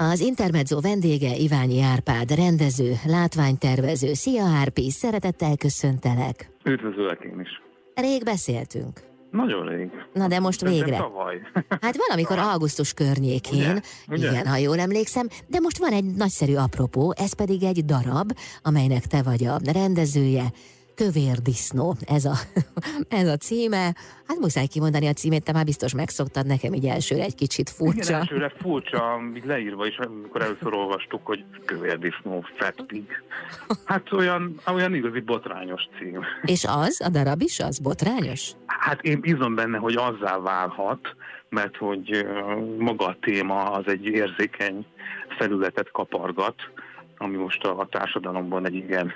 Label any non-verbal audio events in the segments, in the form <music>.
Az Intermezzo vendége Iványi Árpád, rendező, látványtervező. Szia Árpi, szeretettel köszöntelek. Üdvözöllek én is. Rég beszéltünk. Nagyon rég. Na de most Szerintem végre. Tavaly. <laughs> Hát valamikor augusztus környékén, Ugye? Ugye? igen, ha jól emlékszem, de most van egy nagyszerű apropó, ez pedig egy darab, amelynek te vagy a rendezője, Kövér Disznó, ez a, <laughs> ez a címe. Hát muszáj kimondani a címét, te már biztos megszoktad, nekem így elsőre egy kicsit Igen, furcsa. elsőre furcsa, így leírva is, amikor először olvastuk, hogy kövérdisznó, fat pig. Hát olyan, olyan igazi botrányos cím. És az, a darab is az, botrányos? Hát én bízom benne, hogy azzá válhat, mert hogy maga a téma az egy érzékeny felületet kapargat, ami most a társadalomban egy igen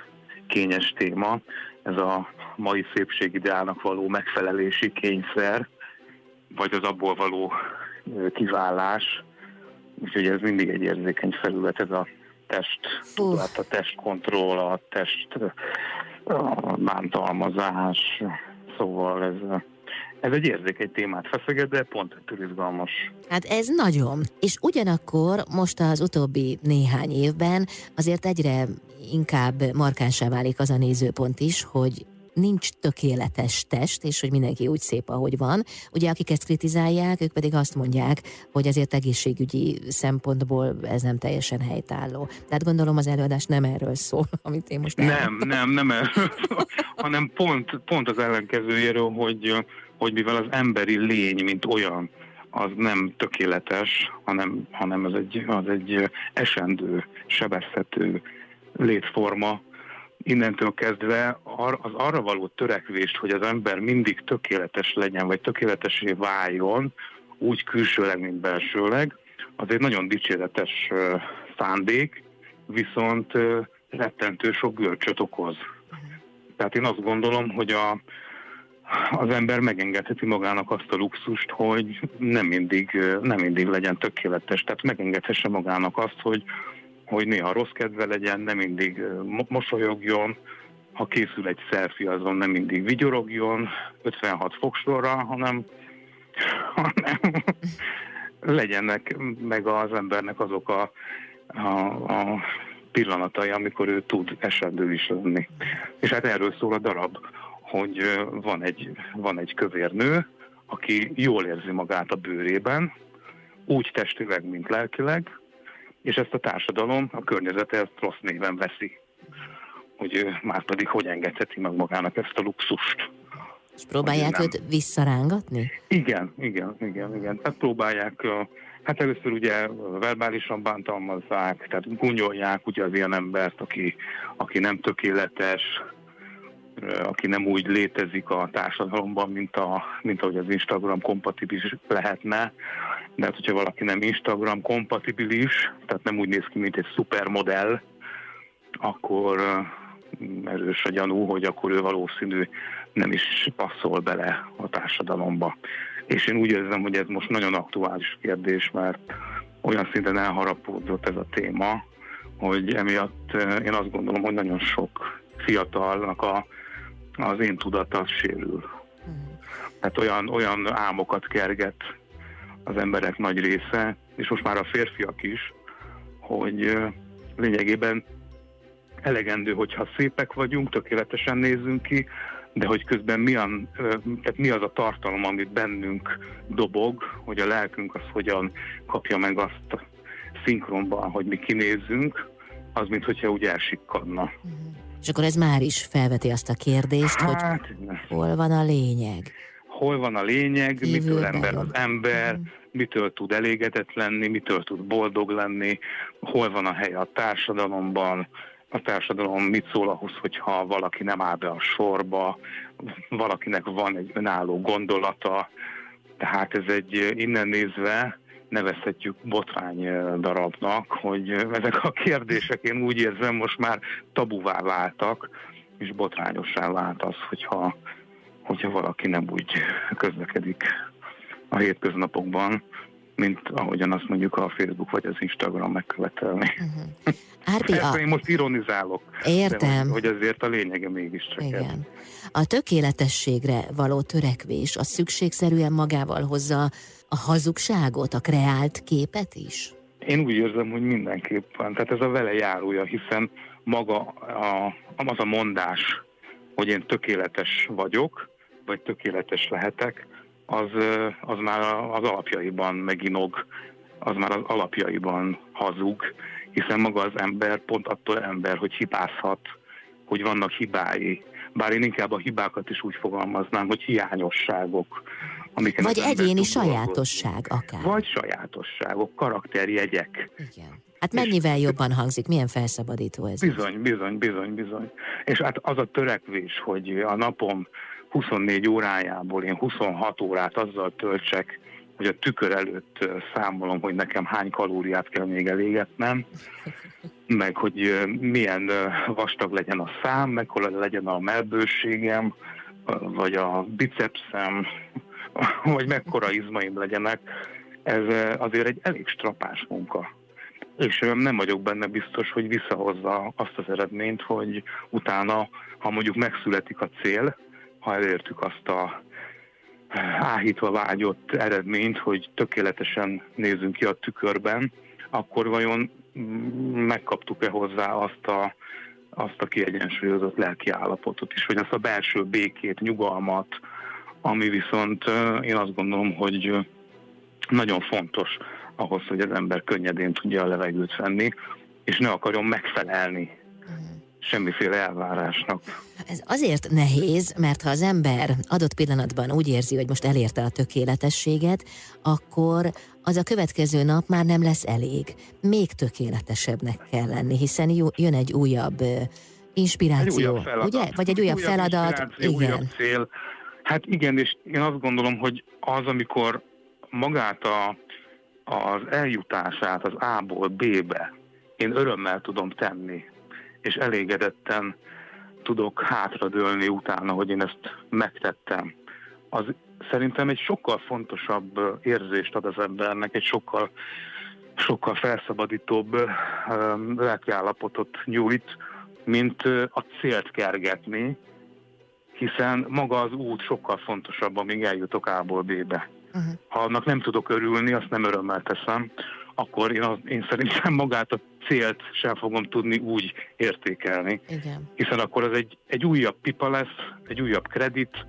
kényes téma. Ez a mai szépségideálnak való megfelelési kényszer, vagy az abból való ö, kiválás. Úgyhogy ez mindig egy érzékeny felület, ez a test, tudat, a testkontroll, a test a bántalmazás, szóval ez, ez egy érzékeny témát feszeget, de pont ettől izgalmas. Hát ez nagyon. És ugyanakkor most az utóbbi néhány évben azért egyre inkább markánsá válik az a nézőpont is, hogy nincs tökéletes test, és hogy mindenki úgy szép, ahogy van. Ugye akik ezt kritizálják, ők pedig azt mondják, hogy azért egészségügyi szempontból ez nem teljesen helytálló. Tehát gondolom az előadás nem erről szól, <laughs> amit én most Nem, nem, nem erről, hanem pont, pont az ellenkezőjéről, hogy, hogy mivel az emberi lény, mint olyan, az nem tökéletes, hanem, hanem az, egy, az egy esendő, sebezhető létforma, innentől kezdve az arra való törekvést, hogy az ember mindig tökéletes legyen, vagy tökéletesé váljon, úgy külsőleg, mint belsőleg, az egy nagyon dicséretes szándék, viszont rettentő sok görcsöt okoz. Tehát én azt gondolom, hogy a, az ember megengedheti magának azt a luxust, hogy nem mindig, nem mindig legyen tökéletes. Tehát megengedhesse magának azt, hogy, hogy néha rossz kedve legyen, nem mindig mosolyogjon, ha készül egy selfie, azon nem mindig vigyorogjon 56 fogsorra, hanem, hanem <laughs> legyenek meg az embernek azok a, a, a pillanatai, amikor ő tud esendő is lenni. És hát erről szól a darab, hogy van egy, van egy kövér nő, aki jól érzi magát a bőrében, úgy testileg, mint lelkileg, és ezt a társadalom, a környezete ezt rossz néven veszi. Hogy már pedig hogy engedheti meg magának ezt a luxust. És próbálják őt visszarángatni? Igen, igen, igen, igen. Tehát próbálják, hát először ugye verbálisan bántalmazzák, tehát gúnyolják ugye az ilyen embert, aki, aki nem tökéletes, aki nem úgy létezik a társadalomban, mint, a, mint ahogy az Instagram kompatibilis lehetne. De hát, hogyha valaki nem Instagram kompatibilis, tehát nem úgy néz ki, mint egy szupermodell, akkor erős a gyanú, hogy akkor ő valószínű nem is passzol bele a társadalomba. És én úgy érzem, hogy ez most nagyon aktuális kérdés, mert olyan szinten elharapódzott ez a téma, hogy emiatt én azt gondolom, hogy nagyon sok fiatalnak a, az én tudata az sérül. Tehát olyan, olyan álmokat kerget az emberek nagy része, és most már a férfiak is, hogy lényegében elegendő, hogyha szépek vagyunk, tökéletesen nézzünk ki, de hogy közben mi, an, ö, tehát mi az a tartalom, amit bennünk dobog, hogy a lelkünk az hogyan kapja meg azt szinkronban, hogy mi kinézzünk, az, mint hogyha úgy elsikkadna. És akkor ez már is felveti azt a kérdést, hogy Hát, hol van a lényeg. hol van a lényeg, mitől Jövőben. ember az ember, mitől tud elégedett lenni, mitől tud boldog lenni, hol van a helye a társadalomban, a társadalom mit szól ahhoz, hogyha valaki nem áll be a sorba, valakinek van egy önálló gondolata, tehát ez egy innen nézve nevezhetjük botrány eh, darabnak, hogy eh, ezek a kérdések én úgy érzem most már tabuvá váltak, és botrányossá vált az, hogyha, hogyha valaki nem úgy közlekedik a hétköznapokban, mint ahogyan azt mondjuk a Facebook vagy az Instagram megkövetelni. Árpi, Persze a, én most ironizálok, értem. de hogy, azért a lényege mégiscsak. Igen. A tökéletességre való törekvés az szükségszerűen magával hozza a hazugságot, a kreált képet is? Én úgy érzem, hogy mindenképpen. Tehát ez a vele járója, hiszen maga a, az a mondás, hogy én tökéletes vagyok, vagy tökéletes lehetek, az, az már az alapjaiban meginog, az már az alapjaiban hazug, hiszen maga az ember pont attól ember, hogy hibázhat, hogy vannak hibái. Bár én inkább a hibákat is úgy fogalmaznám, hogy hiányosságok. Amiket Vagy egyéni sajátosság akár. Vagy sajátosságok, karakterjegyek. Igen. Hát mennyivel jobban hangzik, milyen felszabadító ez? Bizony, bizony, bizony, bizony. És hát az a törekvés, hogy a napom 24 órájából én 26 órát azzal töltsek, hogy a tükör előtt számolom, hogy nekem hány kalóriát kell még elégetnem, <laughs> meg hogy milyen vastag legyen a szám, meg hogy legyen a melbőségem, vagy a bicepszem, <laughs> vagy mekkora izmaim legyenek, ez azért egy elég strapás munka. És nem vagyok benne biztos, hogy visszahozza azt az eredményt, hogy utána, ha mondjuk megszületik a cél, ha elértük azt a áhítva vágyott eredményt, hogy tökéletesen nézzünk ki a tükörben, akkor vajon megkaptuk-e hozzá azt a, azt a kiegyensúlyozott lelki állapotot is, vagy azt a belső békét, nyugalmat, ami viszont én azt gondolom, hogy nagyon fontos ahhoz, hogy az ember könnyedén tudja a levegőt venni, és ne akarjon megfelelni semmiféle elvárásnak. Ez azért nehéz, mert ha az ember adott pillanatban úgy érzi, hogy most elérte a tökéletességet, akkor az a következő nap már nem lesz elég. Még tökéletesebbnek kell lenni, hiszen jön egy újabb inspiráció, egy újabb feladat. ugye? Vagy egy újabb, újabb feladat. Igen. Újabb cél. Hát igen, és én azt gondolom, hogy az, amikor magát a, az eljutását az A-ból B-be én örömmel tudom tenni, és elégedetten tudok hátradőlni utána, hogy én ezt megtettem. Az szerintem egy sokkal fontosabb érzést ad az embernek, egy sokkal, sokkal felszabadítóbb lelkiállapotot nyújt, mint a célt kergetni, hiszen maga az út sokkal fontosabb, amíg eljutok A-ból B-be. Uh-huh. Ha annak nem tudok örülni, azt nem örömmel teszem, akkor én, az, én szerintem magát a célt sem fogom tudni úgy értékelni. Igen. Hiszen akkor az egy, egy újabb pipa lesz, egy újabb kredit,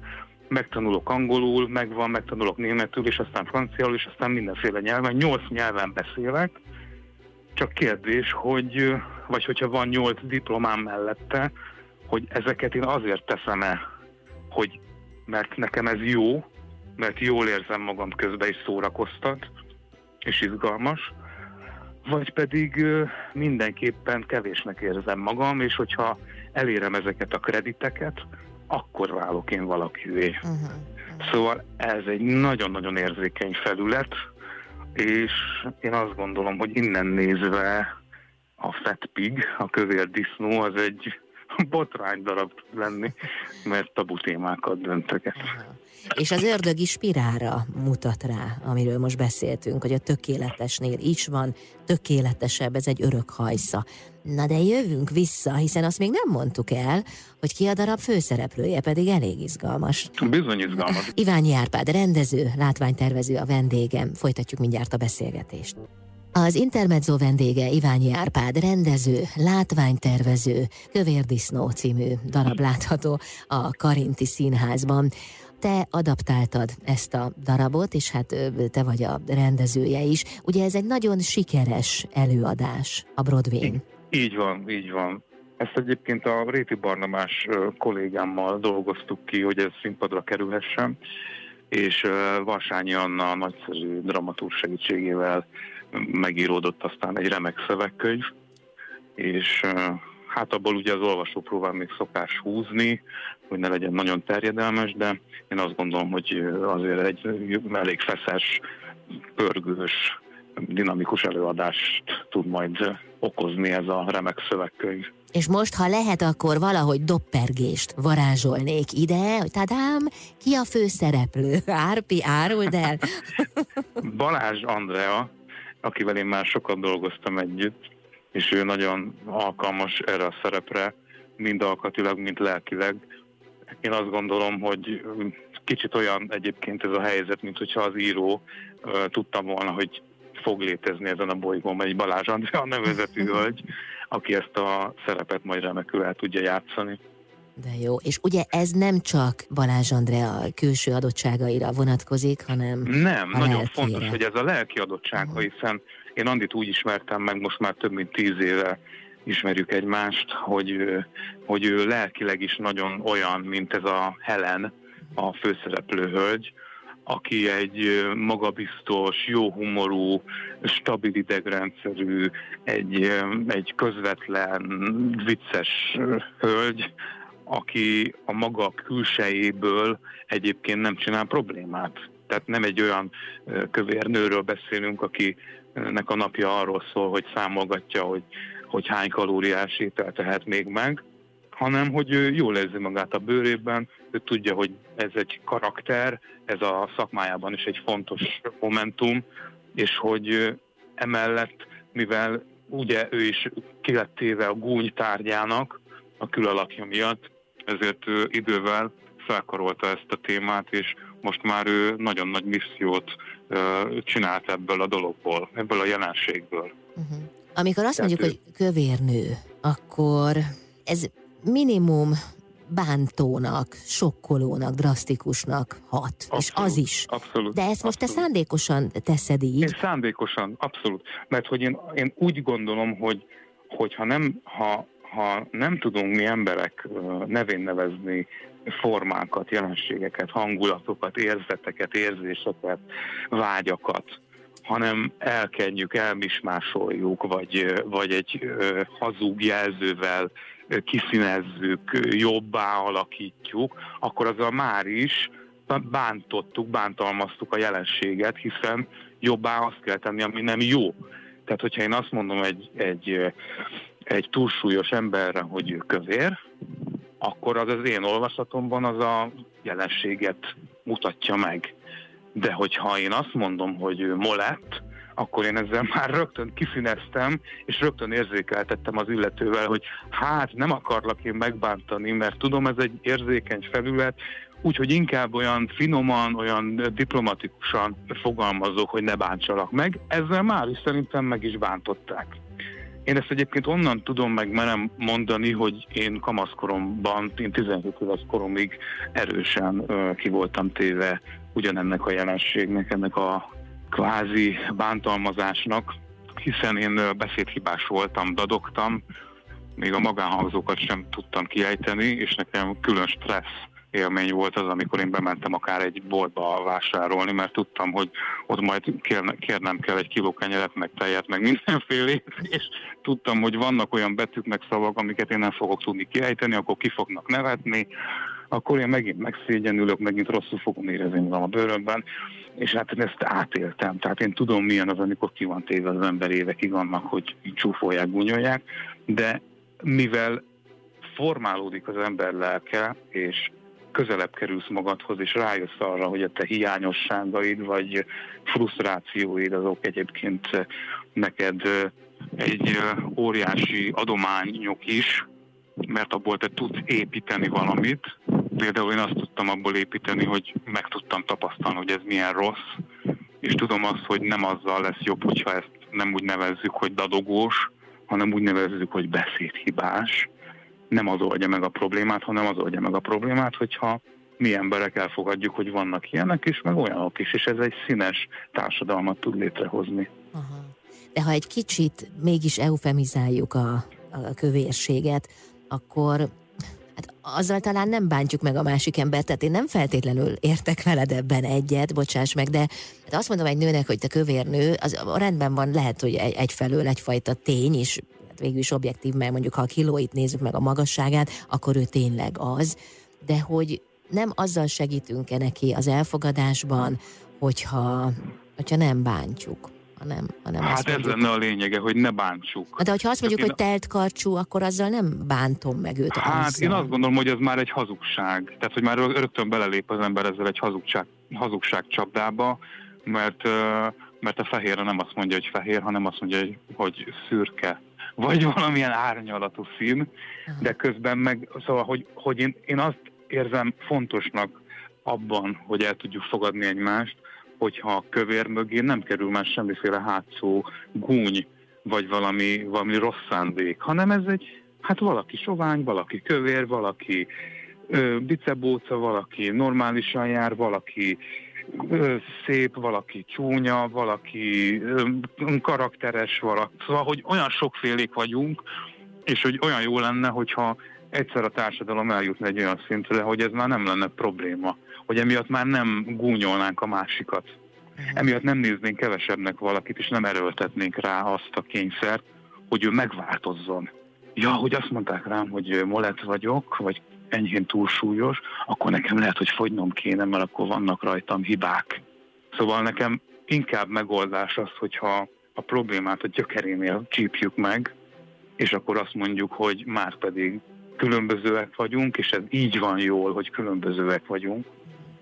megtanulok angolul, megvan, megtanulok németül, és aztán franciául, és aztán mindenféle nyelven. Nyolc nyelven beszélek, csak kérdés, hogy, vagy hogyha van nyolc diplomám mellette, hogy ezeket én azért teszem-e, hogy mert nekem ez jó, mert jól érzem magam közben, és szórakoztat, és izgalmas, vagy pedig mindenképpen kevésnek érzem magam, és hogyha elérem ezeket a krediteket, akkor válok én valakivé. Uh-huh. Szóval ez egy nagyon-nagyon érzékeny felület, és én azt gondolom, hogy innen nézve a Fat Pig, a kövér disznó, az egy botrány darab tud lenni, mert tabu témákat döntöget. És az ördögi spirára mutat rá, amiről most beszéltünk, hogy a tökéletesnél is van tökéletesebb, ez egy örök hajsza. Na de jövünk vissza, hiszen azt még nem mondtuk el, hogy ki a darab főszereplője, pedig elég izgalmas. Bizony izgalmas. Iványi Árpád, rendező, látványtervező a vendégem. Folytatjuk mindjárt a beszélgetést. Az Intermezzo vendége Iványi Árpád, rendező, látványtervező, Kövér Disznó című darab látható a Karinti Színházban te adaptáltad ezt a darabot, és hát te vagy a rendezője is. Ugye ez egy nagyon sikeres előadás a Broadway-n. Így van, így van. Ezt egyébként a Réti Barnamás kollégámmal dolgoztuk ki, hogy ez színpadra kerülhessen, és Varsányi Anna nagyszerű dramatúr segítségével megíródott aztán egy remek szövegkönyv, és hát abból ugye az olvasópróbán még szokás húzni, hogy ne legyen nagyon terjedelmes, de én azt gondolom, hogy azért egy elég feszes, pörgős, dinamikus előadást tud majd okozni ez a remek szövegkönyv. És most, ha lehet, akkor valahogy doppergést varázsolnék ide, hogy tadám, ki a főszereplő? <laughs> Árpi, áruld el! Balázs Andrea, akivel én már sokat dolgoztam együtt, és ő nagyon alkalmas erre a szerepre, mind alkatilag, mind lelkileg. Én azt gondolom, hogy kicsit olyan egyébként ez a helyzet, mint hogyha az író uh, tudtam volna, hogy fog létezni ezen a bolygón egy Balázs Andrea nevezetű <laughs> hölgy, aki ezt a szerepet majd remekül el tudja játszani. De jó, és ugye ez nem csak Balázs Andrea külső adottságaira vonatkozik, hanem Nem, a nagyon lelkére. fontos, hogy ez a lelki adottsága, hiszen én Andit úgy ismertem meg most már több mint tíz éve, ismerjük egymást, hogy, hogy ő lelkileg is nagyon olyan, mint ez a Helen, a főszereplő hölgy, aki egy magabiztos, jó humorú, stabil idegrendszerű, egy, egy közvetlen, vicces hölgy, aki a maga külsejéből egyébként nem csinál problémát. Tehát nem egy olyan kövér nőről beszélünk, akinek a napja arról szól, hogy számolgatja, hogy, hogy hány kalóriás étel tehet még meg, hanem hogy ő jól érzi magát a bőrében, ő tudja, hogy ez egy karakter, ez a szakmájában is egy fontos momentum, és hogy emellett, mivel ugye ő is kilettéve a gúny tárgyának a külalakja miatt, ezért ő idővel felkarolta ezt a témát, és most már ő nagyon nagy missziót csinált ebből a dologból, ebből a jelenségből. Uh-huh. Amikor azt mondjuk, hogy kövérnő, akkor ez minimum bántónak, sokkolónak, drasztikusnak hat. Abszolút, és az is. Abszolút. De ezt most abszolút. te szándékosan teszed így? Én szándékosan, abszolút. Mert hogy én, én úgy gondolom, hogy, hogy ha nem, ha, ha nem tudunk mi emberek nevén nevezni formákat, jelenségeket, hangulatokat, érzeteket, érzéseket, vágyakat, hanem elkenjük, elmismásoljuk, vagy, vagy egy hazug jelzővel kiszínezzük, jobbá alakítjuk, akkor azzal már is bántottuk, bántalmaztuk a jelenséget, hiszen jobbá azt kell tenni, ami nem jó. Tehát, hogyha én azt mondom egy, egy, egy túlsúlyos emberre, hogy ő kövér, akkor az az én olvasatomban az a jelenséget mutatja meg. De hogyha én azt mondom, hogy ő molett, akkor én ezzel már rögtön kiszíneztem, és rögtön érzékeltettem az illetővel, hogy hát nem akarlak én megbántani, mert tudom, ez egy érzékeny felület, úgyhogy inkább olyan finoman, olyan diplomatikusan fogalmazok, hogy ne bántsalak meg. Ezzel már is szerintem meg is bántották. Én ezt egyébként onnan tudom meg merem mondani, hogy én kamaszkoromban, én 17 éves koromig erősen uh, ki voltam téve ugyanennek a jelenségnek, ennek a kvázi bántalmazásnak, hiszen én beszédhibás voltam, dadogtam, még a magánhangzókat sem tudtam kiejteni, és nekem külön stressz élmény volt az, amikor én bementem akár egy boltba vásárolni, mert tudtam, hogy ott majd kérnem kell egy kiló kenyeret, meg tejet, meg mindenfélét, és tudtam, hogy vannak olyan betűk, meg szavak, amiket én nem fogok tudni kiejteni, akkor ki fognak nevetni, akkor én megint megszégyenülök, megint rosszul fogom érezni magam a bőrömben, és hát én ezt átéltem. Tehát én tudom, milyen az, amikor ki van téve az ember évekig annak, hogy csúfolják, gúnyolják, de mivel formálódik az ember lelke, és közelebb kerülsz magadhoz, és rájössz arra, hogy a te hiányosságaid, vagy frusztrációid azok egyébként neked egy óriási adományok is, mert abból te tudsz építeni valamit. Például én azt tudtam abból építeni, hogy meg tudtam tapasztalni, hogy ez milyen rossz, és tudom azt, hogy nem azzal lesz jobb, hogyha ezt nem úgy nevezzük, hogy dadogós, hanem úgy nevezzük, hogy beszédhibás. Nem az oldja meg a problémát, hanem az oldja meg a problémát, hogyha mi emberek elfogadjuk, hogy vannak ilyenek is, meg olyanok is, és ez egy színes társadalmat tud létrehozni. Aha. De ha egy kicsit mégis eufemizáljuk a, a kövérséget, akkor hát azzal talán nem bántjuk meg a másik embert, tehát én nem feltétlenül értek veled ebben egyet, bocsáss meg, de hát azt mondom egy nőnek, hogy te kövérnő, az rendben van, lehet, hogy egy, egyfelől egyfajta tény is, hát végül is objektív, mert mondjuk ha a kilóit nézzük meg a magasságát, akkor ő tényleg az, de hogy nem azzal segítünk-e neki az elfogadásban, hogyha, hogyha nem bántjuk hanem, hanem Hát ez mondjuk, lenne a lényege, hogy ne bántsuk. De hogyha azt mondjuk, hogy telt karcsú, akkor azzal nem bántom meg őt. Hát azzal. én azt gondolom, hogy ez már egy hazugság. Tehát, hogy már rögtön belelép az ember ezzel egy hazugság, hazugság csapdába, mert, mert a fehérre nem azt mondja, hogy fehér, hanem azt mondja, hogy, hogy szürke vagy valamilyen árnyalatú szín, de közben meg, szóval, hogy, hogy én, én azt érzem fontosnak abban, hogy el tudjuk fogadni egymást, hogyha a kövér mögé nem kerül már semmiféle hátszó gúny, vagy valami, valami rossz szándék, hanem ez egy, hát valaki sovány, valaki kövér, valaki ö, bicebóca, valaki normálisan jár, valaki szép, valaki csúnya, valaki karakteres, valaki. Szóval, hogy olyan sokfélék vagyunk, és hogy olyan jó lenne, hogyha egyszer a társadalom eljutna egy olyan szintre, hogy ez már nem lenne probléma, hogy emiatt már nem gúnyolnánk a másikat. Uh-huh. Emiatt nem néznénk kevesebbnek valakit, és nem erőltetnénk rá azt a kényszert, hogy ő megváltozzon. Ja, hogy azt mondták rám, hogy molett vagyok, vagy enyhén túlsúlyos, akkor nekem lehet, hogy fogynom kéne, mert akkor vannak rajtam hibák. Szóval nekem inkább megoldás az, hogyha a problémát a gyökerénél csípjük meg, és akkor azt mondjuk, hogy már pedig különbözőek vagyunk, és ez így van jól, hogy különbözőek vagyunk.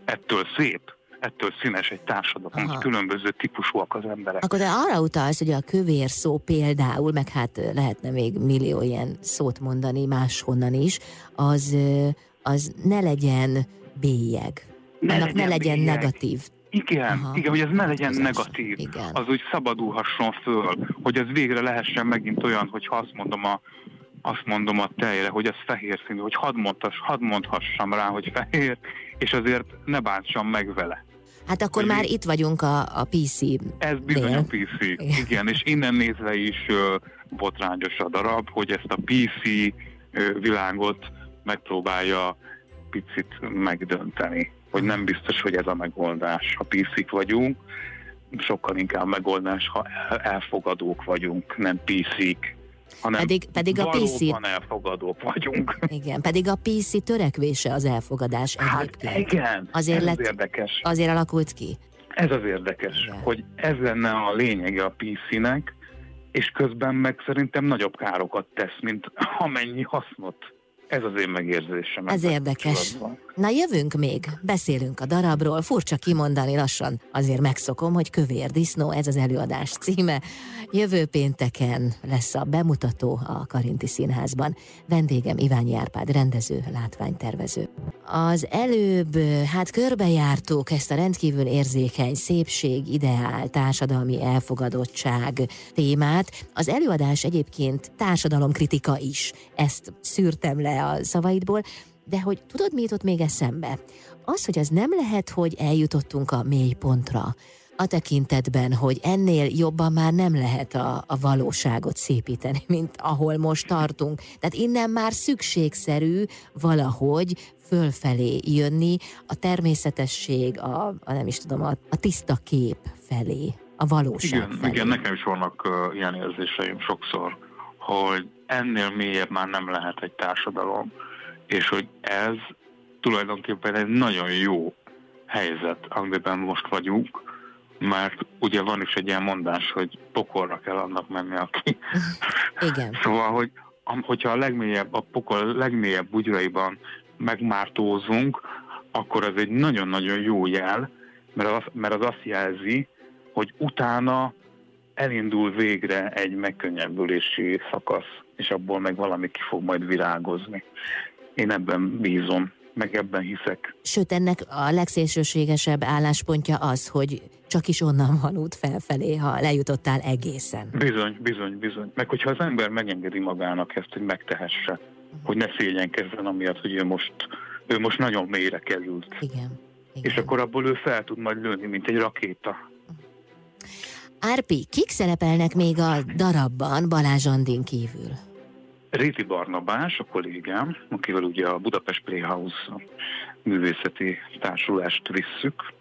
Ettől szép, ettől színes egy társadalom, hogy különböző típusúak az emberek. Akkor de arra utalsz, hogy a kövér szó például, meg hát lehetne még millió ilyen szót mondani máshonnan is, az, az ne legyen bélyeg. Ne Annak legyen ne legyen bélyeg. negatív igen, Aha. igen, hogy ez ne legyen negatív, igen. az úgy szabadulhasson föl, hogy ez végre lehessen megint olyan, hogy ha azt mondom a, azt mondom a tejre, hogy ez fehér színű, hogy hadd, mondhass, hadd mondhassam rá, hogy fehér, és azért ne bántsam meg vele. Hát akkor már itt vagyunk a, a PC. Ez bizony dél. a PC, igen. igen, és innen nézve is uh, botrányos a darab, hogy ezt a PC uh, világot megpróbálja picit megdönteni, hogy nem biztos, hogy ez a megoldás. Ha PC vagyunk, sokkal inkább megoldás, ha elfogadók vagyunk, nem PC-k hanem pedig, pedig a PC... elfogadók vagyunk. Igen, pedig a PC törekvése az elfogadás hát egyébként. igen, azért ez lett, az érdekes. Azért alakult ki. Ez az érdekes, igen. hogy ez lenne a lényege a PC-nek, és közben meg szerintem nagyobb károkat tesz, mint amennyi hasznot. Ez az én megérzésem. Ez érdekes. Na jövünk még, beszélünk a darabról, furcsa kimondani lassan, azért megszokom, hogy Kövér Disznó, ez az előadás címe. Jövő pénteken lesz a bemutató a Karinti Színházban. Vendégem Iványi Árpád, rendező, látványtervező. Az előbb, hát körbejártuk ezt a rendkívül érzékeny szépség, ideál, társadalmi elfogadottság témát. Az előadás egyébként társadalomkritika is. Ezt szűrtem le a szavaidból, de hogy tudod, mi jutott még eszembe? Az, hogy az nem lehet, hogy eljutottunk a mély pontra, a tekintetben, hogy ennél jobban már nem lehet a, a valóságot szépíteni, mint ahol most tartunk. Tehát innen már szükségszerű valahogy fölfelé jönni a természetesség, a, a nem is tudom, a, a tiszta kép felé, a valóság igen, felé. Igen, nekem is vannak uh, ilyen érzéseim sokszor, hogy ennél mélyebb már nem lehet egy társadalom és hogy ez tulajdonképpen egy nagyon jó helyzet, amiben most vagyunk, mert ugye van is egy ilyen mondás, hogy pokolra kell annak menni, aki... <laughs> Igen. <laughs> szóval, hogy hogyha a legmélyebb, a pokol legmélyebb bugyraiban megmártózunk, akkor az egy nagyon-nagyon jó jel, mert az, mert az azt jelzi, hogy utána elindul végre egy megkönnyebbülési szakasz, és abból meg valami ki fog majd virágozni. Én ebben bízom, meg ebben hiszek. Sőt, ennek a legszélsőségesebb álláspontja az, hogy csak is onnan van út felfelé, ha lejutottál egészen. Bizony, bizony, bizony. Meg hogyha az ember megengedi magának ezt, hogy megtehesse, hogy ne szégyenkezzen amiatt, hogy ő most, ő most nagyon mélyre került. Igen. Igen. És akkor abból ő fel tud majd lőni, mint egy rakéta. Árpi, kik szerepelnek még a darabban Balázs Andin kívül? Réti Barnabás, a kollégám, akivel ugye a Budapest Playhouse művészeti társulást visszük.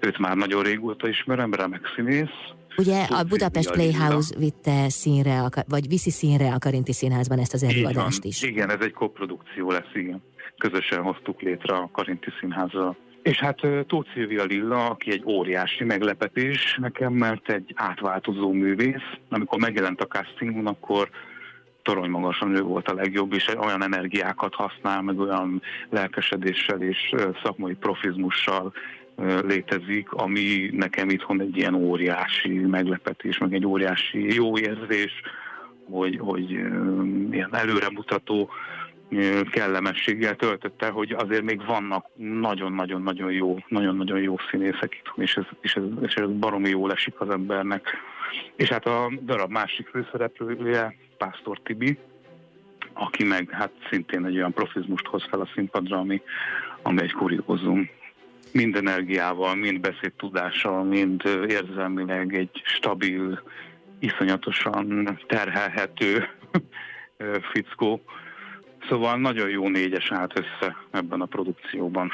Őt már nagyon régóta ismerem, remek színész. Ugye a Budapest Playhouse vitte színre, vagy viszi színre a Karinti Színházban ezt az előadást is. Igen, ez egy koprodukció lesz, igen. Közösen hoztuk létre a Karinti Színházzal. És hát Tóth Szilvia Lilla, aki egy óriási meglepetés nekem, mert egy átváltozó művész. Amikor megjelent a castingon, akkor torony magasan ő volt a legjobb, és olyan energiákat használ, meg olyan lelkesedéssel és szakmai profizmussal létezik, ami nekem itthon egy ilyen óriási meglepetés, meg egy óriási jó érzés, hogy, hogy ilyen előremutató kellemességgel töltötte, hogy azért még vannak nagyon-nagyon-nagyon jó, nagyon-nagyon jó színészek itt, és ez, és, ez, és ez baromi jól esik az embernek. És hát a darab másik főszereplője, Pásztor Tibi, aki meg hát szintén egy olyan profizmust hoz fel a színpadra, ami, ami egy kuriózum. Mind energiával, mind beszédtudással, mind érzelmileg egy stabil, iszonyatosan terhelhető <laughs> fickó. Szóval nagyon jó négyes állt össze ebben a produkcióban.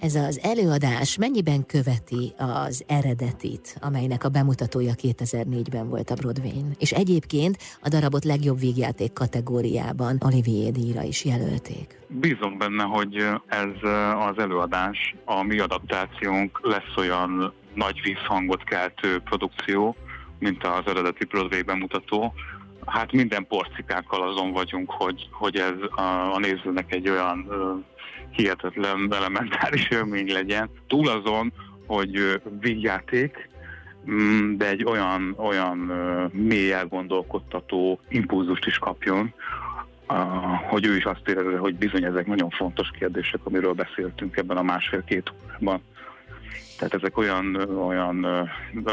Ez az előadás mennyiben követi az eredetit, amelynek a bemutatója 2004-ben volt a Broadway-n? És egyébként a darabot legjobb vígjáték kategóriában Olivier díjra is jelölték. Bízom benne, hogy ez az előadás, a mi adaptációnk lesz olyan nagy vízhangot keltő produkció, mint az eredeti Broadway bemutató, hát minden porcikákkal azon vagyunk, hogy, hogy ez a, a nézőnek egy olyan uh, hihetetlen elementáris <laughs> élmény legyen. Túl azon, hogy vígjáték, mm, de egy olyan, olyan mély elgondolkodtató impulzust is kapjon, hogy ő is azt érezze, hogy bizony ezek nagyon fontos kérdések, amiről beszéltünk ebben a másfél-két órában. Tehát ezek olyan, olyan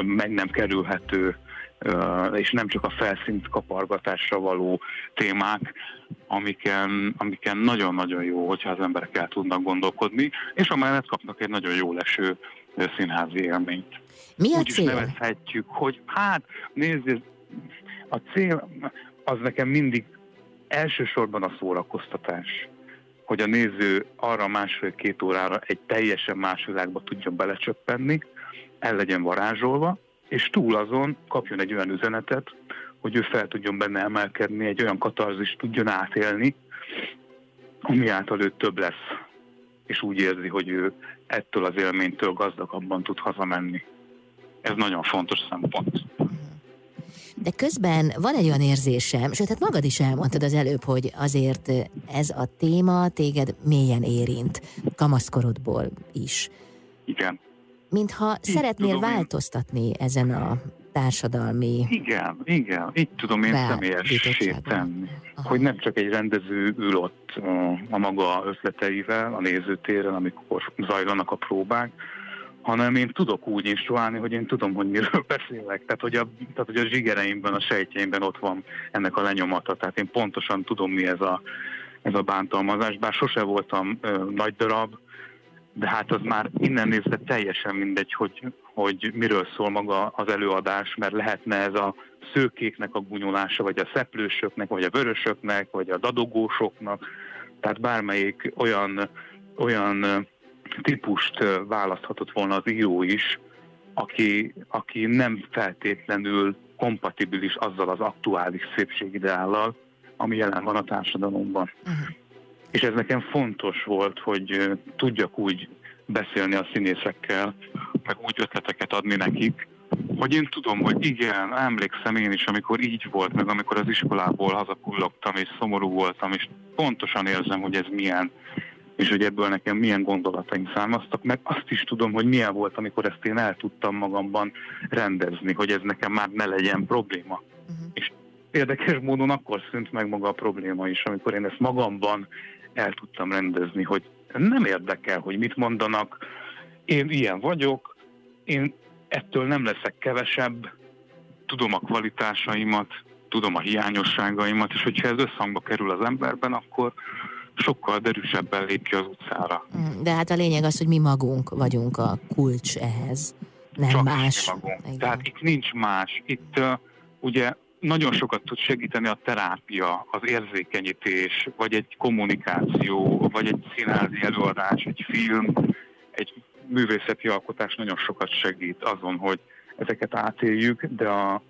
meg nem kerülhető és nem csak a felszínt kapargatásra való témák, amiken, amiken nagyon-nagyon jó, hogyha az emberek el tudnak gondolkodni, és amellett kapnak egy nagyon jó leső színházi élményt. Mi a Úgy cél? is nevezhetjük, hogy hát nézd, a cél az nekem mindig elsősorban a szórakoztatás hogy a néző arra másfél-két órára egy teljesen más világba tudjon belecsöppenni, el legyen varázsolva, és túl azon kapjon egy olyan üzenetet, hogy ő fel tudjon benne emelkedni, egy olyan katarzist tudjon átélni, ami által ő több lesz, és úgy érzi, hogy ő ettől az élménytől gazdagabban tud hazamenni. Ez nagyon fontos szempont. De közben van egy olyan érzésem, sőt, hát magad is elmondtad az előbb, hogy azért ez a téma téged mélyen érint, kamaszkorodból is. Igen. Mintha Így szeretnél tudom én. változtatni ezen a társadalmi Igen, igen, így tudom én személyessé tenni. Aha. Hogy nem csak egy rendező ül ott a, a maga ötleteivel, a nézőtéren, amikor zajlanak a próbák, hanem én tudok úgy instruálni, hogy én tudom, hogy miről <laughs> beszélek. Tehát, hogy a, tehát, hogy a zsigereimben, a sejtjeimben ott van ennek a lenyomata. Tehát én pontosan tudom, mi ez a, ez a bántalmazás. Bár sose voltam ö, nagy darab, de hát az már innen nézve teljesen mindegy, hogy, hogy miről szól maga az előadás, mert lehetne ez a szőkéknek a gúnyolása, vagy a szeplősöknek, vagy a vörösöknek, vagy a dadogósoknak, tehát bármelyik olyan, olyan típust választhatott volna az író is, aki, aki nem feltétlenül kompatibilis azzal az aktuális szépségideállal, ami jelen van a társadalomban. Uh-huh. És ez nekem fontos volt, hogy tudjak úgy beszélni a színészekkel, meg úgy ötleteket adni nekik, hogy én tudom, hogy igen, emlékszem én is, amikor így volt, meg amikor az iskolából hazakullogtam, és szomorú voltam, és pontosan érzem, hogy ez milyen, és hogy ebből nekem milyen gondolataim származtak, meg azt is tudom, hogy milyen volt, amikor ezt én el tudtam magamban rendezni, hogy ez nekem már ne legyen probléma. Uh-huh. És érdekes módon akkor szűnt meg maga a probléma is, amikor én ezt magamban el tudtam rendezni, hogy nem érdekel, hogy mit mondanak, én ilyen vagyok, én ettől nem leszek kevesebb, tudom a kvalitásaimat, tudom a hiányosságaimat, és hogyha ez összhangba kerül az emberben, akkor sokkal derűsebben lép ki az utcára. De hát a lényeg az, hogy mi magunk vagyunk a kulcs ehhez, nem Csak más. magunk. Igen. Tehát itt nincs más. Itt uh, ugye nagyon sokat tud segíteni a terápia, az érzékenyítés, vagy egy kommunikáció, vagy egy színházi előadás, egy film, egy művészeti alkotás nagyon sokat segít azon, hogy ezeket átéljük, de a,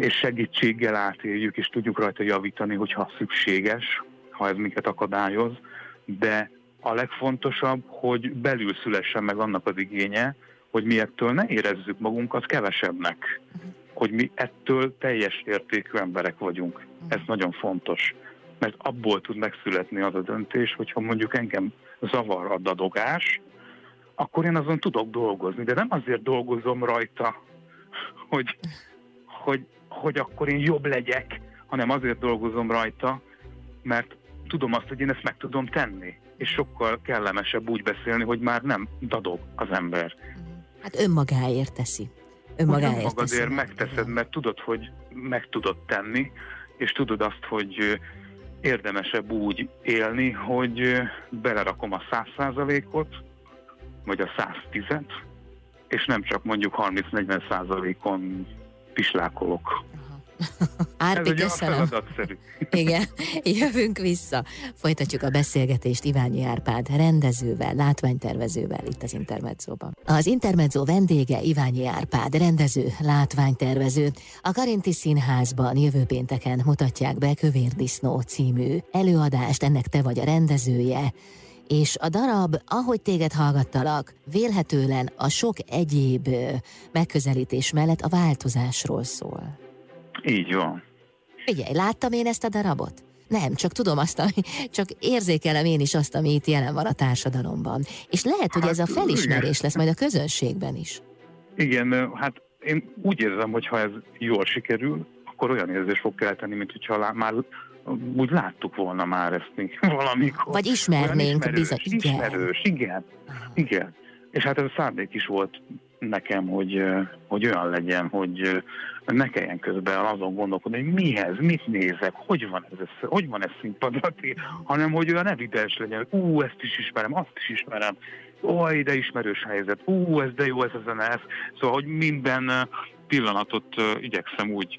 és segítséggel átéljük, és tudjuk rajta javítani, hogyha szükséges, ha ez minket akadályoz, de a legfontosabb, hogy belül szülessen meg annak az igénye, hogy mi ettől ne érezzük magunkat kevesebbnek, hogy mi ettől teljes értékű emberek vagyunk. Ez nagyon fontos, mert abból tud megszületni az a döntés, hogyha mondjuk engem zavar a dadogás, akkor én azon tudok dolgozni, de nem azért dolgozom rajta, hogy, hogy, hogy akkor én jobb legyek, hanem azért dolgozom rajta, mert tudom azt, hogy én ezt meg tudom tenni. És sokkal kellemesebb úgy beszélni, hogy már nem dadog az ember. Hát önmagáért teszi. Önmagáért magadért megteszed, mert tudod, hogy meg tudod tenni, és tudod azt, hogy érdemesebb úgy élni, hogy belerakom a száz százalékot, vagy a 110-et, és nem csak mondjuk 30-40 százalékon pislákolok. Árpi, köszönöm. Igen, jövünk vissza. Folytatjuk a beszélgetést Iványi Árpád rendezővel, látványtervezővel itt az Intermedzóban. Az Intermedzó vendége Iványi Árpád, rendező, látványtervező. A Karinti Színházban jövő pénteken mutatják be Kövér Disznó című előadást, ennek te vagy a rendezője és a darab, ahogy téged hallgattalak, vélhetően a sok egyéb megközelítés mellett a változásról szól. Így van. Figyelj, láttam én ezt a darabot? Nem, csak tudom azt, ami, csak érzékelem én is azt, ami itt jelen van a társadalomban. És lehet, hogy hát, ez a felismerés lesz majd a közönségben is. Igen, hát én úgy érzem, hogy ha ez jól sikerül, akkor olyan érzés fog kelteni, mint hogyha már úgy láttuk volna már ezt még <laughs> valamikor. Vagy ismernénk bizony. Igen. Ismerős, igen. Igen. És hát ez a szándék is volt nekem, hogy, hogy olyan legyen, hogy ne kelljen közben azon gondolkodni, hogy mihez, mit nézek, hogy van ez, hogy van ez színpadra, <laughs> hanem hogy olyan evidens legyen, ú, ezt is ismerem, azt is ismerem, ó, ide ismerős helyzet, ú, ez de jó, ez a zene, ez. Szóval, hogy minden pillanatot igyekszem úgy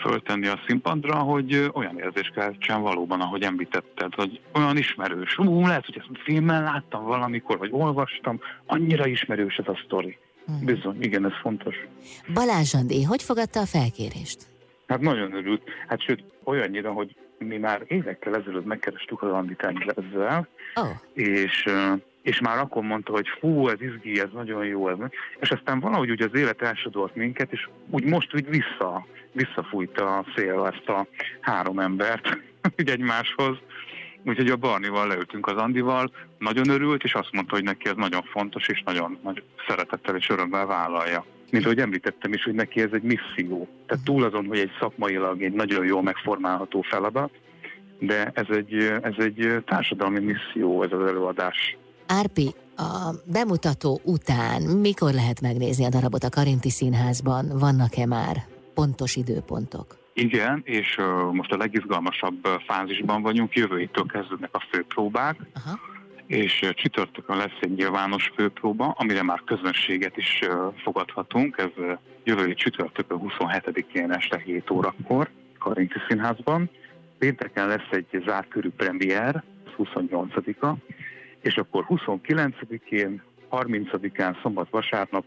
föltenni a színpadra, hogy olyan érzés keltsen valóban, ahogy említetted, hogy olyan ismerős. Ú, lehet, hogy ezt filmen láttam valamikor, vagy olvastam, annyira ismerős ez a sztori. Hmm. Bizony, igen, ez fontos. Balázs Andi, hogy fogadta a felkérést? Hát nagyon örült. Hát sőt, olyannyira, hogy mi már évekkel ezelőtt megkerestük az Andit ezzel, oh. és, és már akkor mondta, hogy fú, ez izgi, ez nagyon jó, ez. és aztán valahogy úgy az élet elsodolt minket, és úgy most úgy vissza, visszafújta a szél ezt a három embert <laughs> úgy egymáshoz, Úgyhogy a Barnival leültünk az Andival, nagyon örült, és azt mondta, hogy neki ez nagyon fontos, és nagyon nagy szeretettel és örömmel vállalja. Mint ahogy említettem is, hogy neki ez egy misszió. Tehát túl azon, hogy egy szakmailag egy nagyon jól megformálható feladat, de ez egy, ez egy társadalmi misszió, ez az előadás. Árpi, a bemutató után mikor lehet megnézni a darabot a Karinti Színházban? Vannak-e már pontos időpontok? Igen, és most a legizgalmasabb fázisban vagyunk, jövő héttől kezdődnek a főpróbák, Aha. és csütörtökön lesz egy nyilvános főpróba, amire már közönséget is fogadhatunk, ez jövő hét csütörtökön 27-én este 7 órakor Karinti Színházban. Pénteken lesz egy zárt körű premier, 28-a, és akkor 29-én, 30-án, szombat-vasárnap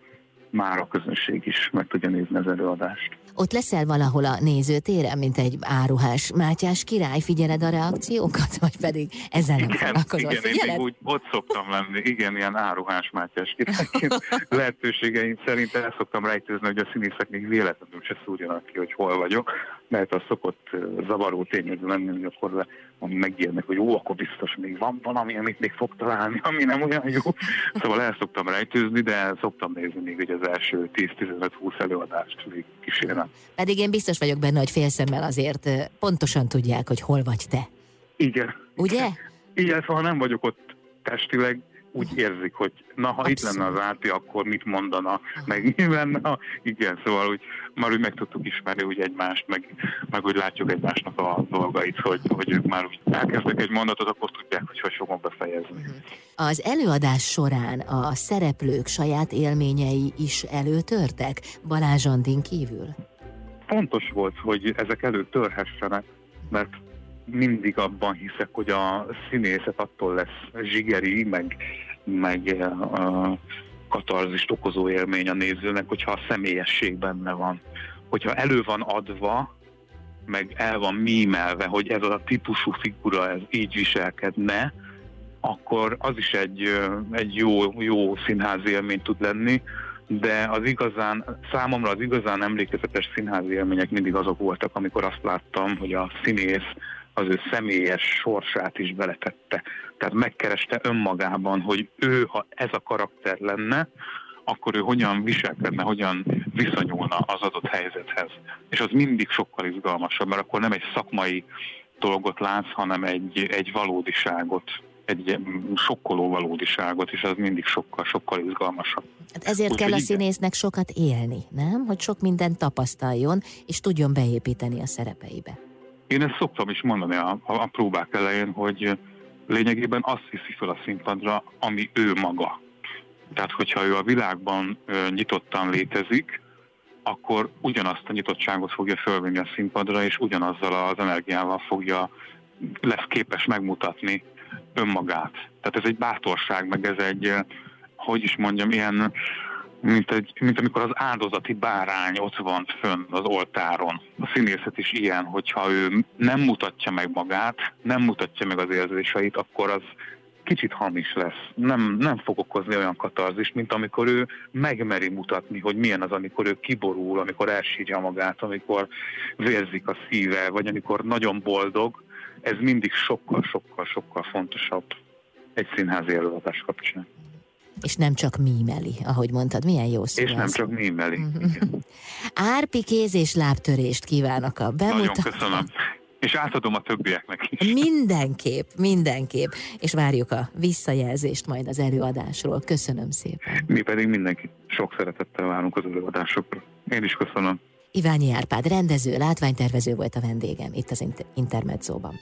már a közönség is meg tudja nézni az előadást. Ott leszel valahol a nézőtéren, mint egy áruhás Mátyás király, figyeled a reakciókat, <laughs> vagy pedig ezzel nem foglalkozol? Igen, igen én úgy ott szoktam lenni, igen, ilyen áruhás Mátyás királyként <laughs> lehetőségeim szerint el szoktam rejtőzni, hogy a színészek még véletlenül se szúrjanak ki, hogy hol vagyok, mert az szokott zavaró tényező lenni, hogy akkor megijednek, hogy jó, akkor biztos még van valami, amit még fog találni, ami nem olyan jó. Szóval el szoktam rejtőzni, de szoktam nézni még hogy az első 10-15-20 előadást még kísérem. Pedig én biztos vagyok benne, hogy félszemmel azért pontosan tudják, hogy hol vagy te. Igen. Ugye? Igen, szóval nem vagyok ott testileg, úgy érzik, hogy na, ha Abszolút. itt lenne az Áti, akkor mit mondana, meg mi lenne, igen, szóval úgy, már úgy meg tudtuk ismerni úgy egymást, meg, meg úgy látjuk egymásnak a dolgait, hogy, hogy ők már úgy elkezdek egy mondatot, akkor tudják, hogy hogy fogom befejezni. Mhm. Az előadás során a szereplők saját élményei is előtörtek Balázs Andin kívül? Fontos volt, hogy ezek előtörhessenek, mert mindig abban hiszek, hogy a színészet attól lesz zsigeri, meg, meg a katarzist okozó élmény a nézőnek, hogyha a személyesség benne van. Hogyha elő van adva, meg el van mímelve, hogy ez a típusú figura ez így viselkedne, akkor az is egy, egy jó, jó színházi élmény tud lenni, de az igazán, számomra az igazán emlékezetes színházi élmények mindig azok voltak, amikor azt láttam, hogy a színész az ő személyes sorsát is beletette. Tehát megkereste önmagában, hogy ő, ha ez a karakter lenne, akkor ő hogyan viselkedne, hogyan viszonyulna az adott helyzethez. És az mindig sokkal izgalmasabb, mert akkor nem egy szakmai dolgot látsz, hanem egy, egy valódiságot, egy sokkoló valódiságot, és az mindig sokkal, sokkal izgalmasabb. Hát ezért Úgy, kell a színésznek sokat élni, nem? Hogy sok mindent tapasztaljon, és tudjon beépíteni a szerepeibe. Én ezt szoktam is mondani a, a próbák elején, hogy lényegében azt hiszi fel a színpadra, ami ő maga. Tehát, hogyha ő a világban ö, nyitottan létezik, akkor ugyanazt a nyitottságot fogja fölvenni a színpadra, és ugyanazzal az energiával fogja, lesz képes megmutatni önmagát. Tehát ez egy bátorság, meg ez egy, hogy is mondjam, ilyen, mint, egy, mint amikor az áldozati bárány ott van fönn az oltáron. A színészet is ilyen, hogyha ő nem mutatja meg magát, nem mutatja meg az érzéseit, akkor az kicsit hamis lesz. Nem, nem fog okozni olyan katarzis, mint amikor ő megmeri mutatni, hogy milyen az, amikor ő kiborul, amikor elsírja magát, amikor vérzik a szíve, vagy amikor nagyon boldog. Ez mindig sokkal, sokkal, sokkal fontosabb egy színházi előadás kapcsán. És nem csak mímeli, ahogy mondtad, milyen jó szó És nem csak mímeli. Árpi kéz és lábtörést kívánok a bemutatásra. Nagyon köszönöm és átadom a többieknek is. Mindenképp, mindenképp. És várjuk a visszajelzést majd az előadásról. Köszönöm szépen. Mi pedig mindenki sok szeretettel várunk az előadásokra. Én is köszönöm. Iványi Árpád rendező, látványtervező volt a vendégem itt az Intermedzóban.